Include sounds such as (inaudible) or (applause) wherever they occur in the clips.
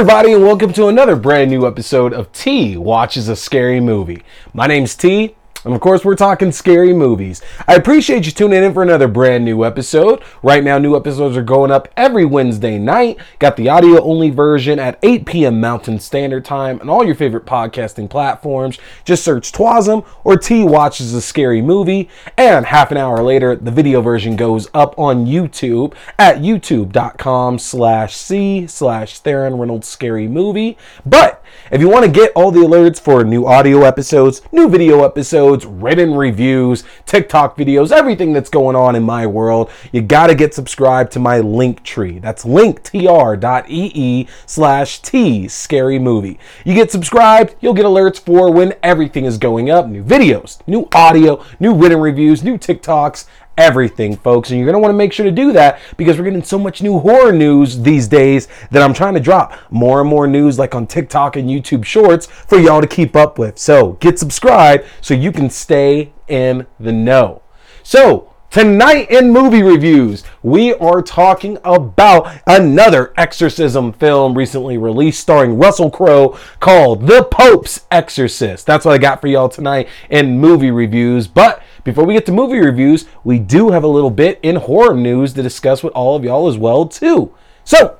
Everybody, and welcome to another brand new episode of T Watches a Scary Movie. My name's T, and of course, we're talking scary movies. I appreciate you tuning in for another brand new episode. Right now, new episodes are going up every Wednesday night. Got the audio only version at 8 p.m. Mountain Standard Time and all your favorite podcasting platforms. Just search Twasm or T Watches a Scary Movie. And half an hour later, the video version goes up on YouTube at youtube.com slash C slash Theron Reynolds Scary Movie. But if you want to get all the alerts for new audio episodes, new video episodes, written reviews, TikTok videos, everything that's going on in my world, you got to get subscribed to my link tree. That's linktr.ee slash T scary movie. You get subscribed, you'll get alerts for when everything is going up, new videos, new audio, new written reviews, new TikToks, everything, folks. And you're going to want to make sure to do that because we're getting so much new horror news these days that I'm trying to drop more and more news like on TikTok and YouTube Shorts for y'all to keep up with. So get subscribed so you can stay in the know. So, Tonight in movie reviews, we are talking about another exorcism film recently released starring Russell Crowe called The Pope's Exorcist. That's what I got for y'all tonight in movie reviews. But before we get to movie reviews, we do have a little bit in horror news to discuss with all of y'all as well too. So,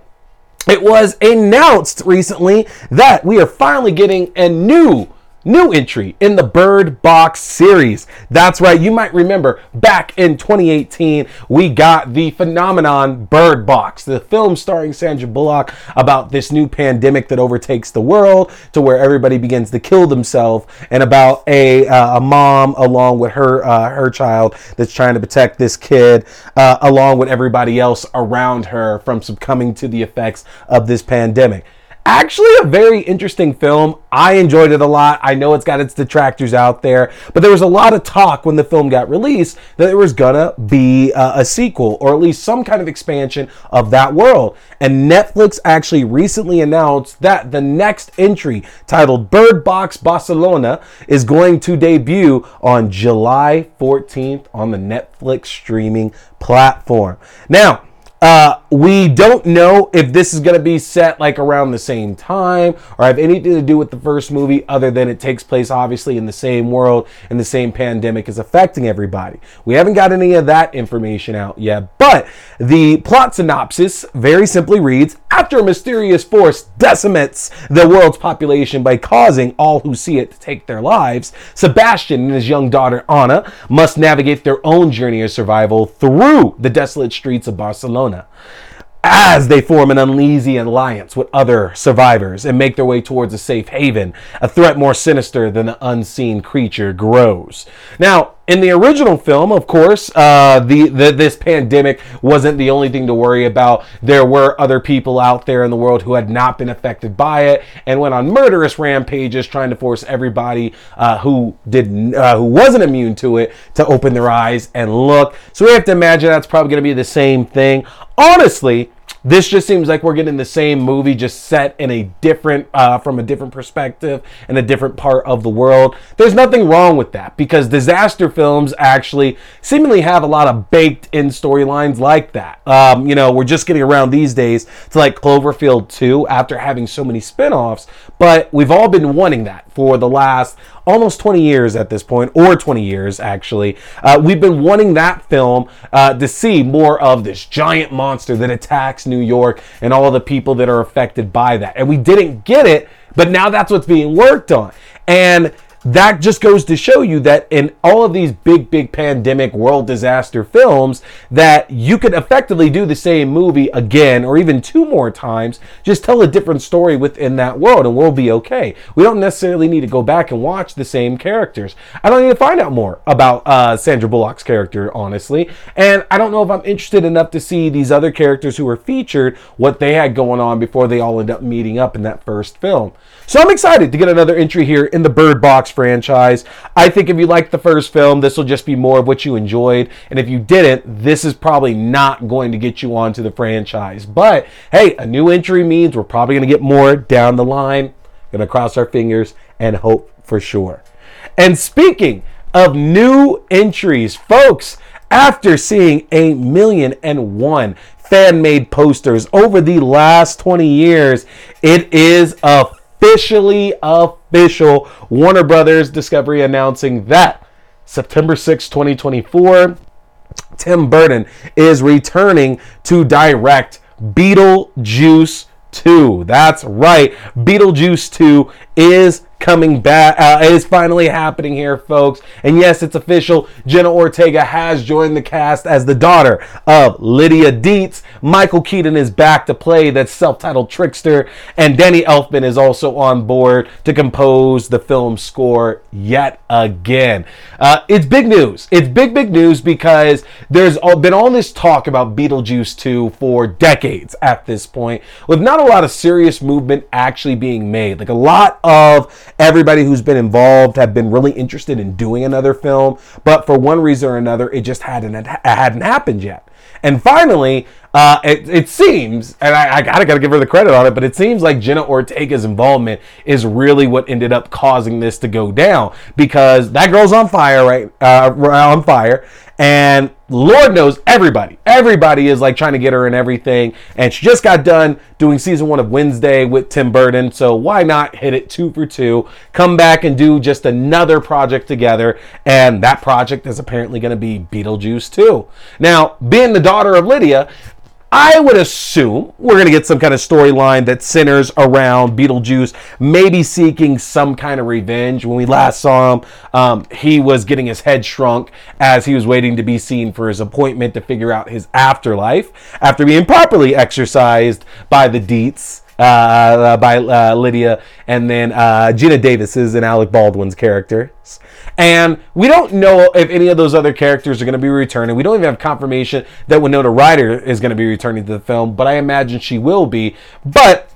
it was announced recently that we are finally getting a new new entry in the Bird Box series. That's right, you might remember back in 2018, we got the phenomenon Bird Box, the film starring Sandra Bullock about this new pandemic that overtakes the world to where everybody begins to kill themselves and about a, uh, a mom along with her uh, her child that's trying to protect this kid uh, along with everybody else around her from succumbing to the effects of this pandemic actually a very interesting film. I enjoyed it a lot. I know it's got its detractors out there, but there was a lot of talk when the film got released that there was gonna be a, a sequel or at least some kind of expansion of that world. And Netflix actually recently announced that the next entry, titled Bird Box Barcelona, is going to debut on July 14th on the Netflix streaming platform. Now, uh, we don't know if this is going to be set like around the same time or have anything to do with the first movie other than it takes place obviously in the same world and the same pandemic is affecting everybody. We haven't got any of that information out yet, but the plot synopsis very simply reads After a mysterious force decimates the world's population by causing all who see it to take their lives, Sebastian and his young daughter Anna must navigate their own journey of survival through the desolate streets of Barcelona as they form an uneasy alliance with other survivors and make their way towards a safe haven, a threat more sinister than the unseen creature grows. Now, in the original film, of course, uh, the, the, this pandemic wasn't the only thing to worry about. There were other people out there in the world who had not been affected by it and went on murderous rampages, trying to force everybody uh, who did uh, who wasn't immune to it to open their eyes and look. So we have to imagine that's probably going to be the same thing. Honestly, this just seems like we're getting the same movie, just set in a different, uh, from a different perspective in a different part of the world. There's nothing wrong with that because disaster films actually seemingly have a lot of baked in storylines like that. Um, you know, we're just getting around these days to like Cloverfield 2 after having so many spin offs, but we've all been wanting that for the last almost 20 years at this point, or 20 years actually. Uh, we've been wanting that film uh, to see more of this giant monster that attacks New York and all the people that are affected by that. And we didn't get it, but now that's what's being worked on. And that just goes to show you that in all of these big, big pandemic world disaster films, that you could effectively do the same movie again or even two more times, just tell a different story within that world and we'll be okay. We don't necessarily need to go back and watch the same characters. I don't need to find out more about uh, Sandra Bullock's character, honestly. And I don't know if I'm interested enough to see these other characters who were featured, what they had going on before they all end up meeting up in that first film. So I'm excited to get another entry here in the Bird Box franchise. I think if you liked the first film, this will just be more of what you enjoyed. And if you didn't, this is probably not going to get you onto the franchise. But hey, a new entry means we're probably going to get more down the line. To cross our fingers and hope for sure. And speaking of new entries, folks, after seeing a million and one fan made posters over the last 20 years. It is officially official. Warner Brothers Discovery announcing that September 6, 2024, Tim Burton is returning to direct Beetlejuice 2. That's right. Beetlejuice 2 is coming back uh, is finally happening here, folks. And yes, it's official. Jenna Ortega has joined the cast as the daughter of Lydia Deetz. Michael Keaton is back to play that self-titled trickster, and Danny Elfman is also on board to compose the film score yet again. Uh, it's big news. It's big, big news because there's been all this talk about Beetlejuice 2 for decades at this point, with not a lot of serious movement actually being made. Like a lot of everybody who's been involved have been really interested in doing another film, but for one reason or another, it just hadn't hadn't happened yet. And finally, uh, it, it, seems, and I, I, gotta gotta give her the credit on it, but it seems like Jenna Ortega's involvement is really what ended up causing this to go down because that girl's on fire, right? Uh, on fire, and Lord knows everybody, everybody is like trying to get her in everything. And she just got done doing season one of Wednesday with Tim Burton. So why not hit it two for two? Come back and do just another project together. And that project is apparently going to be Beetlejuice 2. Now, being the daughter of Lydia, I would assume we're going to get some kind of storyline that centers around Beetlejuice maybe seeking some kind of revenge. When we last saw him, um, he was getting his head shrunk as he was waiting to be seen for his appointment to figure out his afterlife after being properly exorcised by the Deetz. Uh, by uh, Lydia, and then uh, Geena Davis's and Alec Baldwin's characters. And we don't know if any of those other characters are going to be returning. We don't even have confirmation that Winona Ryder is going to be returning to the film, but I imagine she will be. But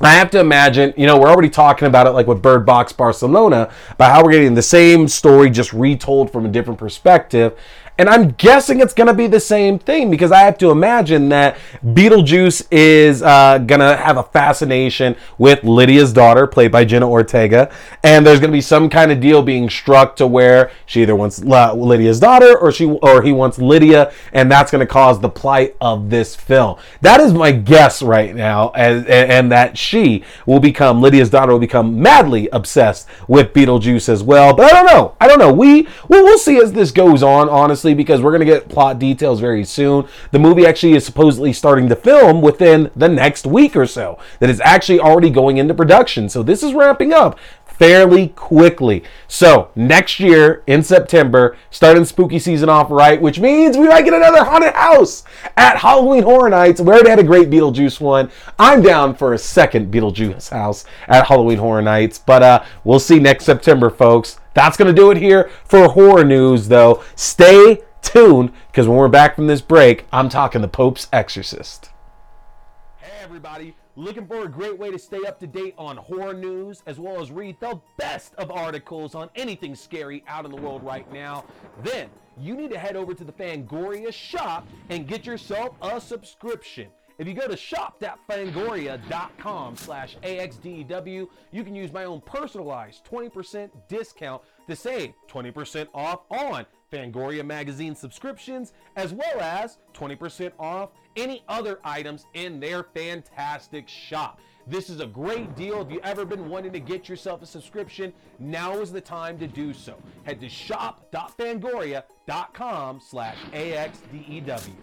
I have to imagine, you know, we're already talking about it like with Bird Box Barcelona, about how we're getting the same story just retold from a different perspective. And I'm guessing it's going to be the same thing because I have to imagine that Beetlejuice is uh, going to have a fascination with Lydia's daughter, played by Jenna Ortega. And there's going to be some kind of deal being struck to where she either wants Lydia's daughter or she or he wants Lydia. And that's going to cause the plight of this film. That is my guess right now. And, and that she will become, Lydia's daughter will become madly obsessed with Beetlejuice as well. But I don't know. I don't know. We, we'll see as this goes on, honestly because we're going to get plot details very soon. The movie actually is supposedly starting to film within the next week or so, that is actually already going into production. So this is wrapping up fairly quickly. So next year in September, starting spooky season off right, which means we might get another haunted house at Halloween Horror Nights. We already had a great Beetlejuice one. I'm down for a second Beetlejuice house at Halloween Horror Nights, but uh, we'll see next September, folks. That's going to do it here for horror news, though. Stay tuned because when we're back from this break, I'm talking the Pope's Exorcist. Hey, everybody. Looking for a great way to stay up to date on horror news as well as read the best of articles on anything scary out in the world right now? Then you need to head over to the Fangoria shop and get yourself a subscription. If you go to shop.fangoria.com slash AXDEW, you can use my own personalized 20% discount to save 20% off on Fangoria magazine subscriptions, as well as 20% off any other items in their fantastic shop. This is a great deal. If you've ever been wanting to get yourself a subscription, now is the time to do so. Head to shop.fangoria.com slash AXDEW.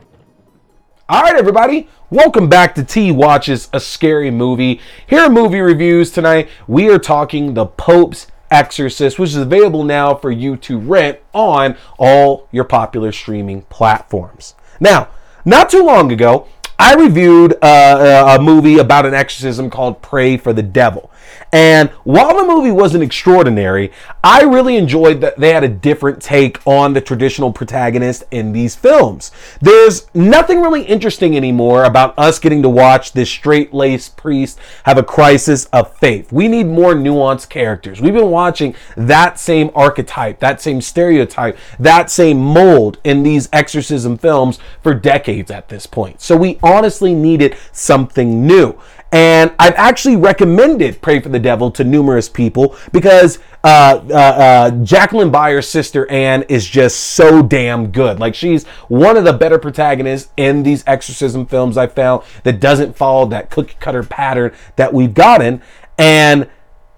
All right, everybody, welcome back to T Watches a Scary Movie. Here are movie reviews tonight. We are talking The Pope's Exorcist, which is available now for you to rent on all your popular streaming platforms. Now, not too long ago, I reviewed uh, a movie about an exorcism called Prey for the Devil. And while the movie wasn't extraordinary, I really enjoyed that they had a different take on the traditional protagonist in these films. There's nothing really interesting anymore about us getting to watch this straight laced priest have a crisis of faith. We need more nuanced characters. We've been watching that same archetype, that same stereotype, that same mold in these exorcism films for decades at this point. So we honestly needed something new. And I've actually recommended Prey for the Devil to numerous people because uh, uh, uh, Jacqueline Byers' sister Anne is just so damn good. Like she's one of the better protagonists in these exorcism films I found that doesn't follow that cookie cutter pattern that we've gotten. And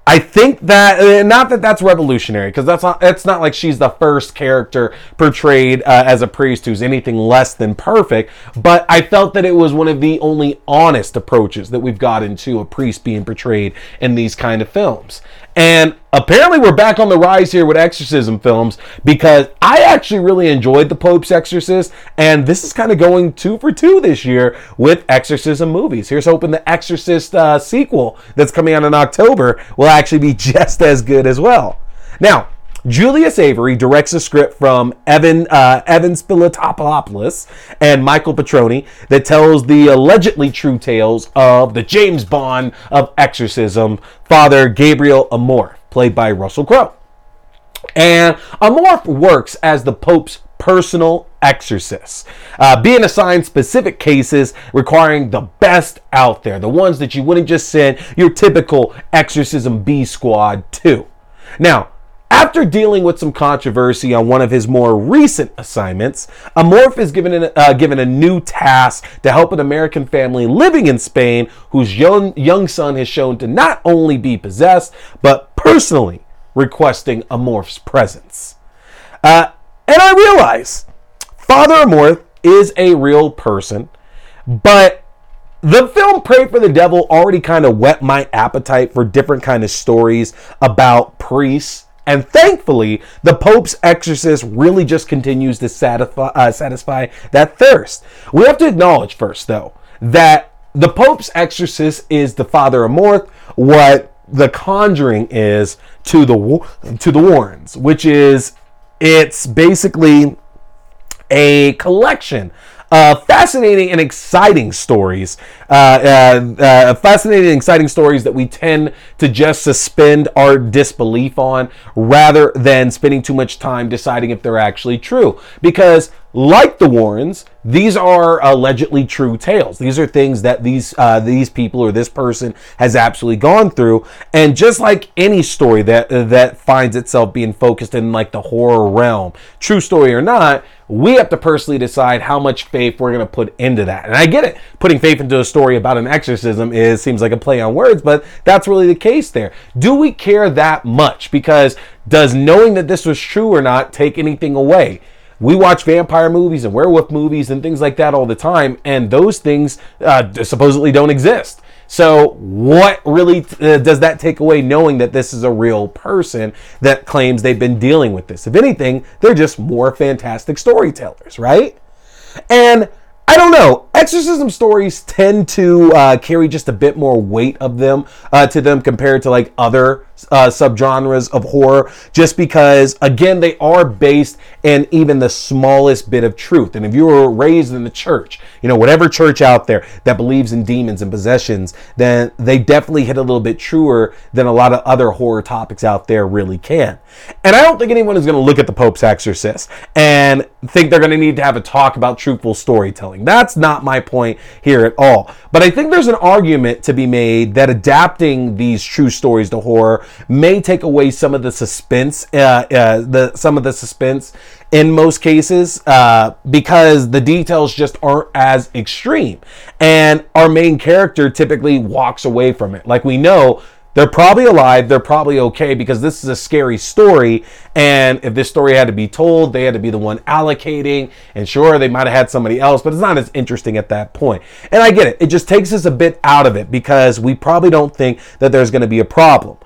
I think that uh, not that that's revolutionary because that's not it's not like she's the first character portrayed uh, as a priest who's anything less than perfect. But I felt that it was one of the only honest approaches that we've gotten to a priest being portrayed in these kind of films. And apparently, we're back on the rise here with exorcism films because I actually really enjoyed The Pope's Exorcist, and this is kind of going two for two this year with exorcism movies. Here's hoping the Exorcist uh, sequel that's coming out in October will actually be (laughs) just as good as well. Now, Julius Avery directs a script from Evan uh, Evan Spiliotopoulos and Michael Petroni that tells the allegedly true tales of the James Bond of exorcism, Father Gabriel Amorth, played by Russell Crowe. And Amorth works as the Pope's personal exorcist, uh, being assigned specific cases requiring the best out there, the ones that you wouldn't just send your typical exorcism B squad to. Now, after dealing with some controversy on one of his more recent assignments, Amorth is given, an, uh, given a new task to help an American family living in Spain whose young, young son has shown to not only be possessed, but personally requesting Amorth's presence. Uh, and I realize Father Amorth is a real person, but the film Prey for the Devil already kind of whet my appetite for different kind of stories about priests and thankfully, the Pope's exorcist really just continues to satisfy, uh, satisfy that thirst. We have to acknowledge first, though, that the Pope's exorcist is the Father Amorth, what the Conjuring is to the to the Warrens, which is it's basically a collection uh, fascinating and exciting stories. Uh, uh, uh, fascinating and exciting stories that we tend to just suspend our disbelief on rather than spending too much time deciding if they're actually true. Because like the Warrens, these are allegedly true tales. These are things that these uh, these people or this person has absolutely gone through. And just like any story that that finds itself being focused in like the horror realm, true story or not, we have to personally decide how much faith we're going to put into that. And I get it, putting faith into a story about an exorcism is seems like a play on words, but that's really the case there. Do we care that much? Because does knowing that this was true or not take anything away? We watch vampire movies and werewolf movies and things like that all the time, and those things uh, supposedly don't exist. So, what really uh, does that take away knowing that this is a real person that claims they've been dealing with this? If anything, they're just more fantastic storytellers, right? And I don't know. Exorcism stories tend to uh, carry just a bit more weight of them uh, to them compared to like other uh, subgenres of horror, just because again they are based in even the smallest bit of truth. And if you were raised in the church, you know whatever church out there that believes in demons and possessions, then they definitely hit a little bit truer than a lot of other horror topics out there really can. And I don't think anyone is going to look at the Pope's Exorcist and think they're going to need to have a talk about truthful storytelling. That's not my point here at all. But I think there's an argument to be made that adapting these true stories to horror may take away some of the suspense, uh, uh, the some of the suspense in most cases uh, because the details just aren't as extreme, and our main character typically walks away from it. Like we know they're probably alive. They're probably okay because this is a scary story. And if this story had to be told, they had to be the one allocating. And sure, they might have had somebody else, but it's not as interesting at that point. And I get it. It just takes us a bit out of it because we probably don't think that there's going to be a problem.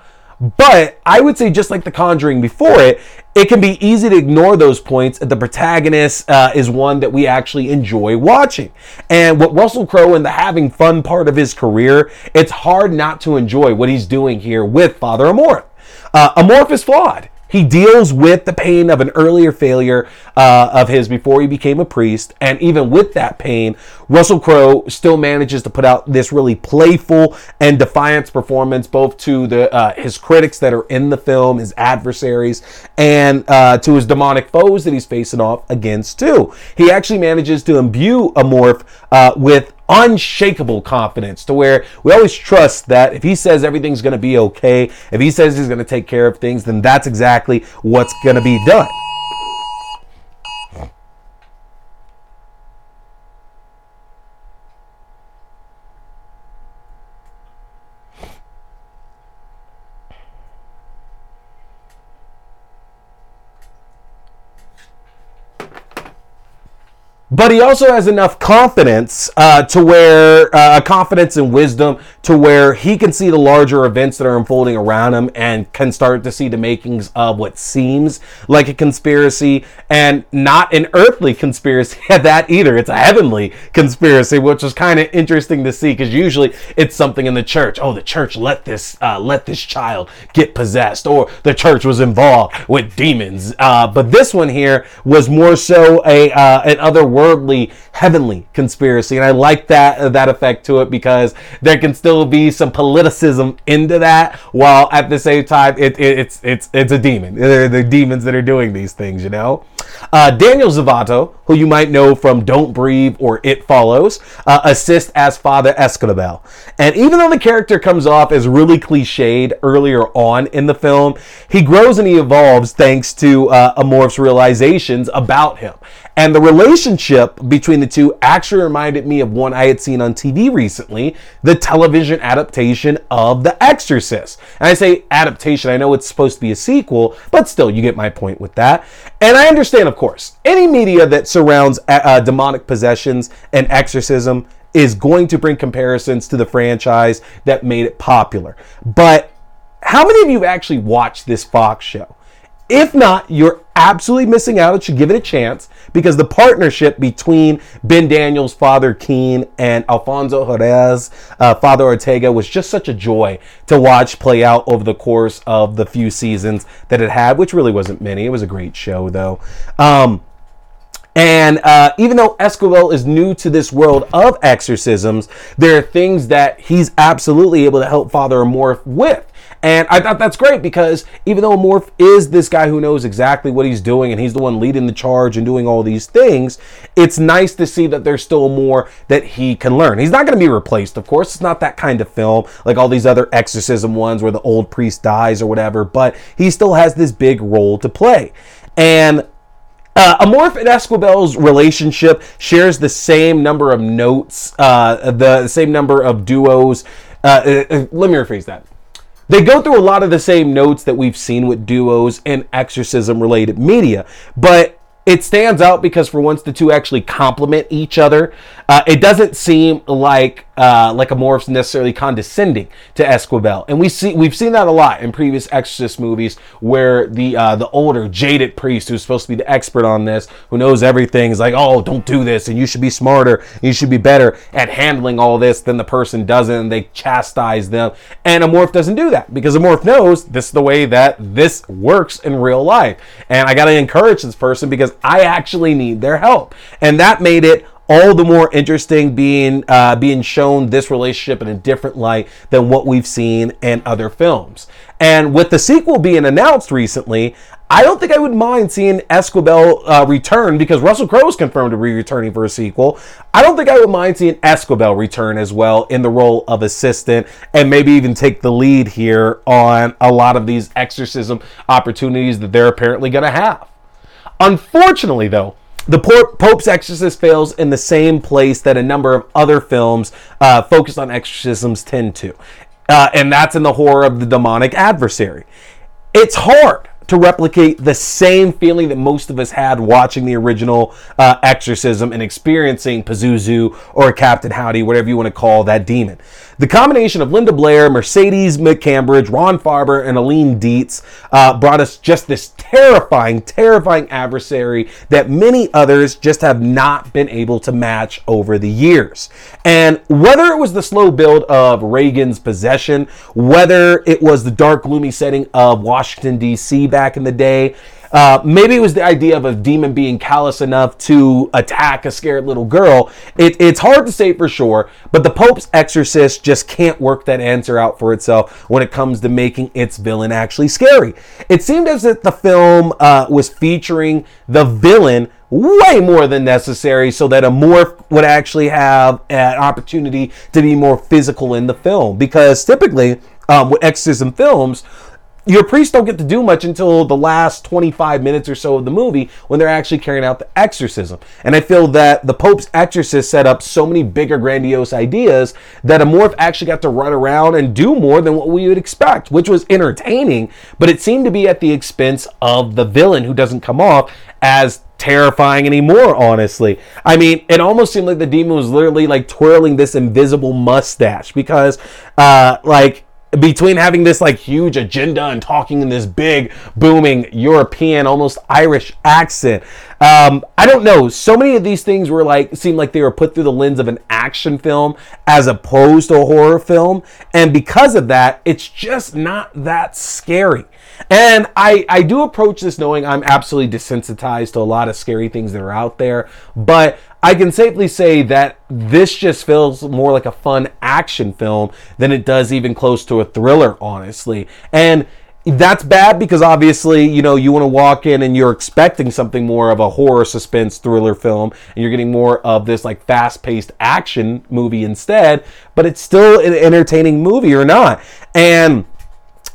But I would say, just like The Conjuring before it, it can be easy to ignore those points. The protagonist uh, is one that we actually enjoy watching. And what Russell Crowe in the having fun part of his career, it's hard not to enjoy what he's doing here with Father Amorth. Uh, Amorth is flawed. He deals with the pain of an earlier failure uh, of his before he became a priest, and even with that pain, Russell Crowe still manages to put out this really playful and defiance performance, both to the uh, his critics that are in the film, his adversaries, and uh, to his demonic foes that he's facing off against too. He actually manages to imbue Amorth uh, with unshakable confidence to where we always trust that if he says everything's going to be okay, if he says he's going to take care of things, then that's exactly what's going to be done. But he also has enough confidence uh, to where uh, confidence and wisdom to where he can see the larger events that are unfolding around him and can start to see the makings of what seems like a conspiracy and not an earthly conspiracy (laughs) at that either. It's a heavenly conspiracy which is kind of interesting to see because usually it's something in the church. Oh the church let this uh, let this child get possessed or the church was involved with demons. Uh, but this one here was more so a uh, an other heavenly conspiracy, and I like that uh, that effect to it because there can still be some politicism into that, while at the same time it, it, it's it's it's a demon. They're the demons that are doing these things, you know. Uh, Daniel Zovatto, who you might know from Don't Breathe or It Follows, uh, assists as Father Escobar. And even though the character comes off as really cliched earlier on in the film, he grows and he evolves thanks to uh, Amorth's realizations about him. And the relationship between the two actually reminded me of one I had seen on TV recently, the television adaptation of The Exorcist. And I say adaptation, I know it's supposed to be a sequel, but still, you get my point with that. And I understand, of course, any media that surrounds uh, uh demonic possessions and exorcism is going to bring comparisons to the franchise that made it popular. But how many of you actually watched this Fox show? If not, you're absolutely missing out. You should give it a chance because the partnership between Ben Daniels, Father Keane, and Alfonso Jerez, uh, Father Ortega, was just such a joy to watch play out over the course of the few seasons that it had, which really wasn't many. It was a great show, though. Um, and uh, even though Esquivel is new to this world of exorcisms, there are things that he's absolutely able to help Father Amorth with. And I thought that's great because even though Morph is this guy who knows exactly what he's doing and he's the one leading the charge and doing all these things, it's nice to see that there's still more that he can learn. He's not going to be replaced, of course. It's not that kind of film like all these other exorcism ones where the old priest dies or whatever, but he still has this big role to play. And uh, Amorth and Esquivel's relationship shares the same number of notes, uh, the same number of duos. Uh, uh, uh let me rephrase that. They go through a lot of the same notes that we've seen with duos and exorcism related media, but it stands out because for once the two actually complement each other. Uh, it doesn't seem like uh, like Amorth's necessarily condescending to Esquivel, and we see we've seen that a lot in previous Exorcist movies where the uh, the older jaded priest who's supposed to be the expert on this, who knows everything, is like, oh, don't do this, and you should be smarter, you should be better at handling all this than the person doesn't, and they chastise them. And Amorth doesn't do that because Amorth knows this is the way that this works in real life, and I got to encourage this person because I actually need their help, and that made it all the more interesting being uh, being shown this relationship in a different light than what we've seen in other films. And with the sequel being announced recently, I don't think I would mind seeing Esquivel uh, return because Russell Crowe is confirmed to be returning for a sequel. I don't think I would mind seeing Esquivel return as well in the role of assistant and maybe even take the lead here on a lot of these exorcism opportunities that they're apparently going to have. Unfortunately, though, the Pope's Exorcist fails in the same place that a number of other films uh, focused on exorcisms tend to, uh, and that's in the horror of the demonic adversary. It's hard to replicate the same feeling that most of us had watching the original uh, Exorcism and experiencing Pazuzu or Captain Howdy, whatever you want to call that demon. The combination of Linda Blair, Mercedes McCambridge, Ron Faber, and Eileen Dietz uh, brought us just this terrifying, terrifying adversary that many others just have not been able to match over the years. And whether it was the slow build of Regan's possession, whether it was the dark, gloomy setting of Washington, D.C. back in the day, Uh, maybe it was the idea of a demon being callous enough to attack a scared little girl. It, it's hard to say for sure, but the Pope's Exorcist just can't work that answer out for itself when it comes to making its villain actually scary. It seemed as if the film uh, was featuring the villain way more than necessary so that Amorth would actually have an opportunity to be more physical in the film. Because typically, um, with exorcism films, your priests don't get to do much until the last 25 minutes or so of the movie when they're actually carrying out the exorcism. And I feel that the Pope's exorcist set up so many bigger, grandiose ideas that Amorth actually got to run around and do more than what we would expect, which was entertaining, but it seemed to be at the expense of the villain who doesn't come off as terrifying anymore, honestly. I mean, it almost seemed like the demon was literally like twirling this invisible mustache because, uh, like, between having this like huge agenda and talking in this big booming European almost Irish accent um, I don't know. So many of these things were like seemed like they were put through the lens of an action film as opposed to a horror film. And because of that it's just not that scary and I, I do approach this knowing I'm absolutely desensitized to a lot of scary things that are out there but I can safely say that this just feels more like a fun action film than it does even close to a thriller, honestly. And that's bad because obviously, you know, you want to walk in and you're expecting something more of a horror suspense thriller film and you're getting more of this like fast-paced action movie instead, but it's still an entertaining movie or not. And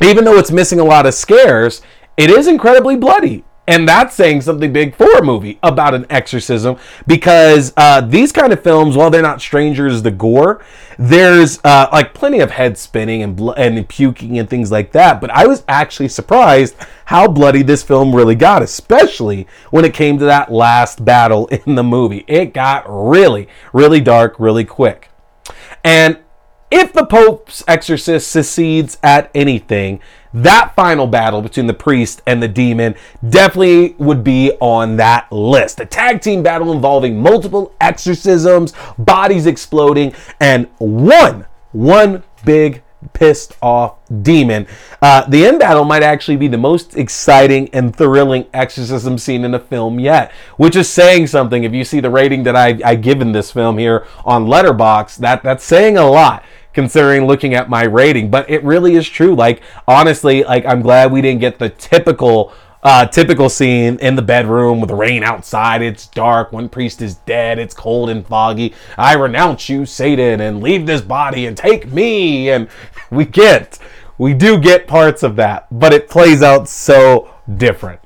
even though it's missing a lot of scares, it is incredibly bloody. And that's saying something big for a movie about an exorcism because uh, these kind of films, while they're not strangers to gore, there's uh, like plenty of head spinning and, bl- and puking and things like that. But I was actually surprised how bloody this film really got, especially when it came to that last battle (laughs) in the movie. It got really, really dark really quick. And if the Pope's exorcist succeeds at anything, that final battle between the priest and the demon definitely would be on that list. A tag team battle involving multiple exorcisms, bodies exploding, and one, one big pissed off demon. Uh, the end battle might actually be the most exciting and thrilling exorcism scene in a film yet, which is saying something. If you see the rating that I, I given this film here on Letterboxd, that that's saying a lot considering looking at my rating. But it really is true. Like honestly, like I'm glad we didn't get the typical uh, typical scene in the bedroom with the rain outside. It's dark. One priest is dead. It's cold and foggy. I renounce you, Satan, and leave this body and take me. And (laughs) we get, we do get parts of that, but it plays out so different.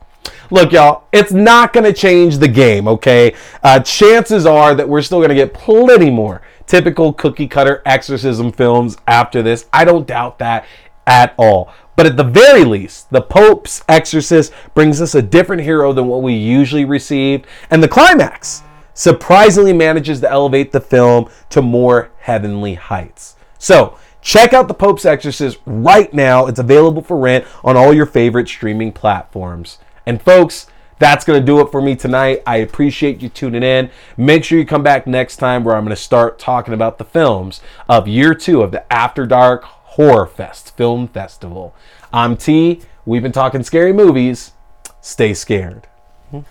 Look, y'all, it's not going to change the game, okay? Uh, chances are that we're still going to get plenty more typical cookie cutter exorcism films after this. I don't doubt that at all. But at the very least, the Pope's Exorcist brings us a different hero than what we usually received. And the climax surprisingly manages to elevate the film to more heavenly heights. So, check out the Pope's Exorcist right now. It's available for rent on all your favorite streaming platforms. And, folks, that's going to do it for me tonight. I appreciate you tuning in. Make sure you come back next time where I'm going to start talking about the films of year two of the After Dark Horror Fest Film Festival. I'm T. We've been talking scary movies. Stay scared. Boy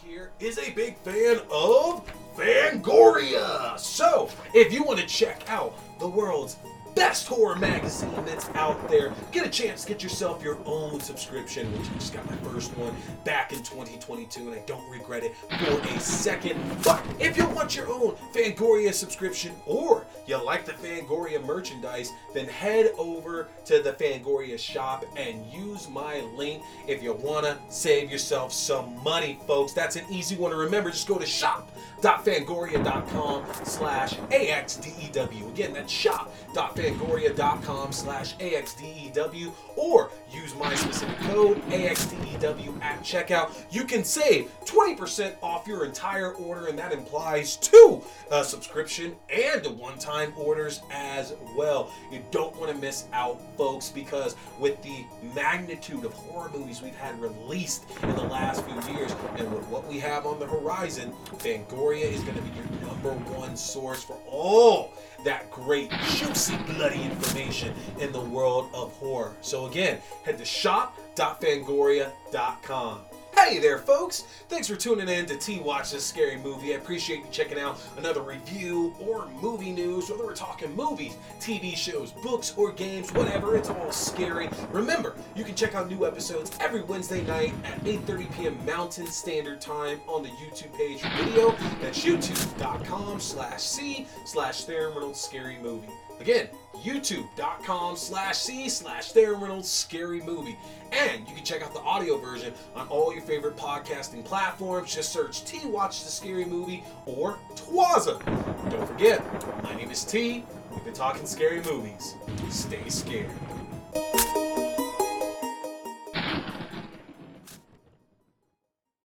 here is a big fan of Fangoria. So, if you want to check out the world's best horror magazine that's out there. Get a chance, get yourself your own subscription, which I just got my first one back in 2022, and I don't regret it for a second. But if you want your own Fangoria subscription or you like the Fangoria merchandise, then head over to the Fangoria shop and use my link if you want to save yourself some money, folks. That's an easy one to remember. Just go to shop.fangoria.com slash AXDEW. Again, that's shop.fangoria.com fangoria.com slash AXDEW or use my specific code AXDEW at checkout. You can save 20% off your entire order, and that implies two uh, subscription and one-time orders as well. You don't want to miss out, folks, because with the magnitude of horror movies we've had released in the last few years, and with what we have on the horizon, Fangoria is going to be your number one source for all that great, juicy, bloody information in the world of horror. So again, head to shop.fangoria.com. Hey there, folks! Thanks for tuning in to T Watch This Scary Movie. I appreciate you checking out another review or movie news, whether we're talking movies, TV shows, books, or games, whatever. It's all scary. Remember, you can check out new episodes every Wednesday night at 8:30 p.m. Mountain Standard Time on the YouTube page for video. That's youtube.com slash c slash Theron Reynolds Scary Movie. Again, youtube.com slash c slash Theron Reynolds Scary Movie. And you can check out the audio version on all your favorite podcasting platforms. Just search T Watch the Scary Movie or Twasm. Don't forget, my name is T. We've been talking scary movies. Stay scared.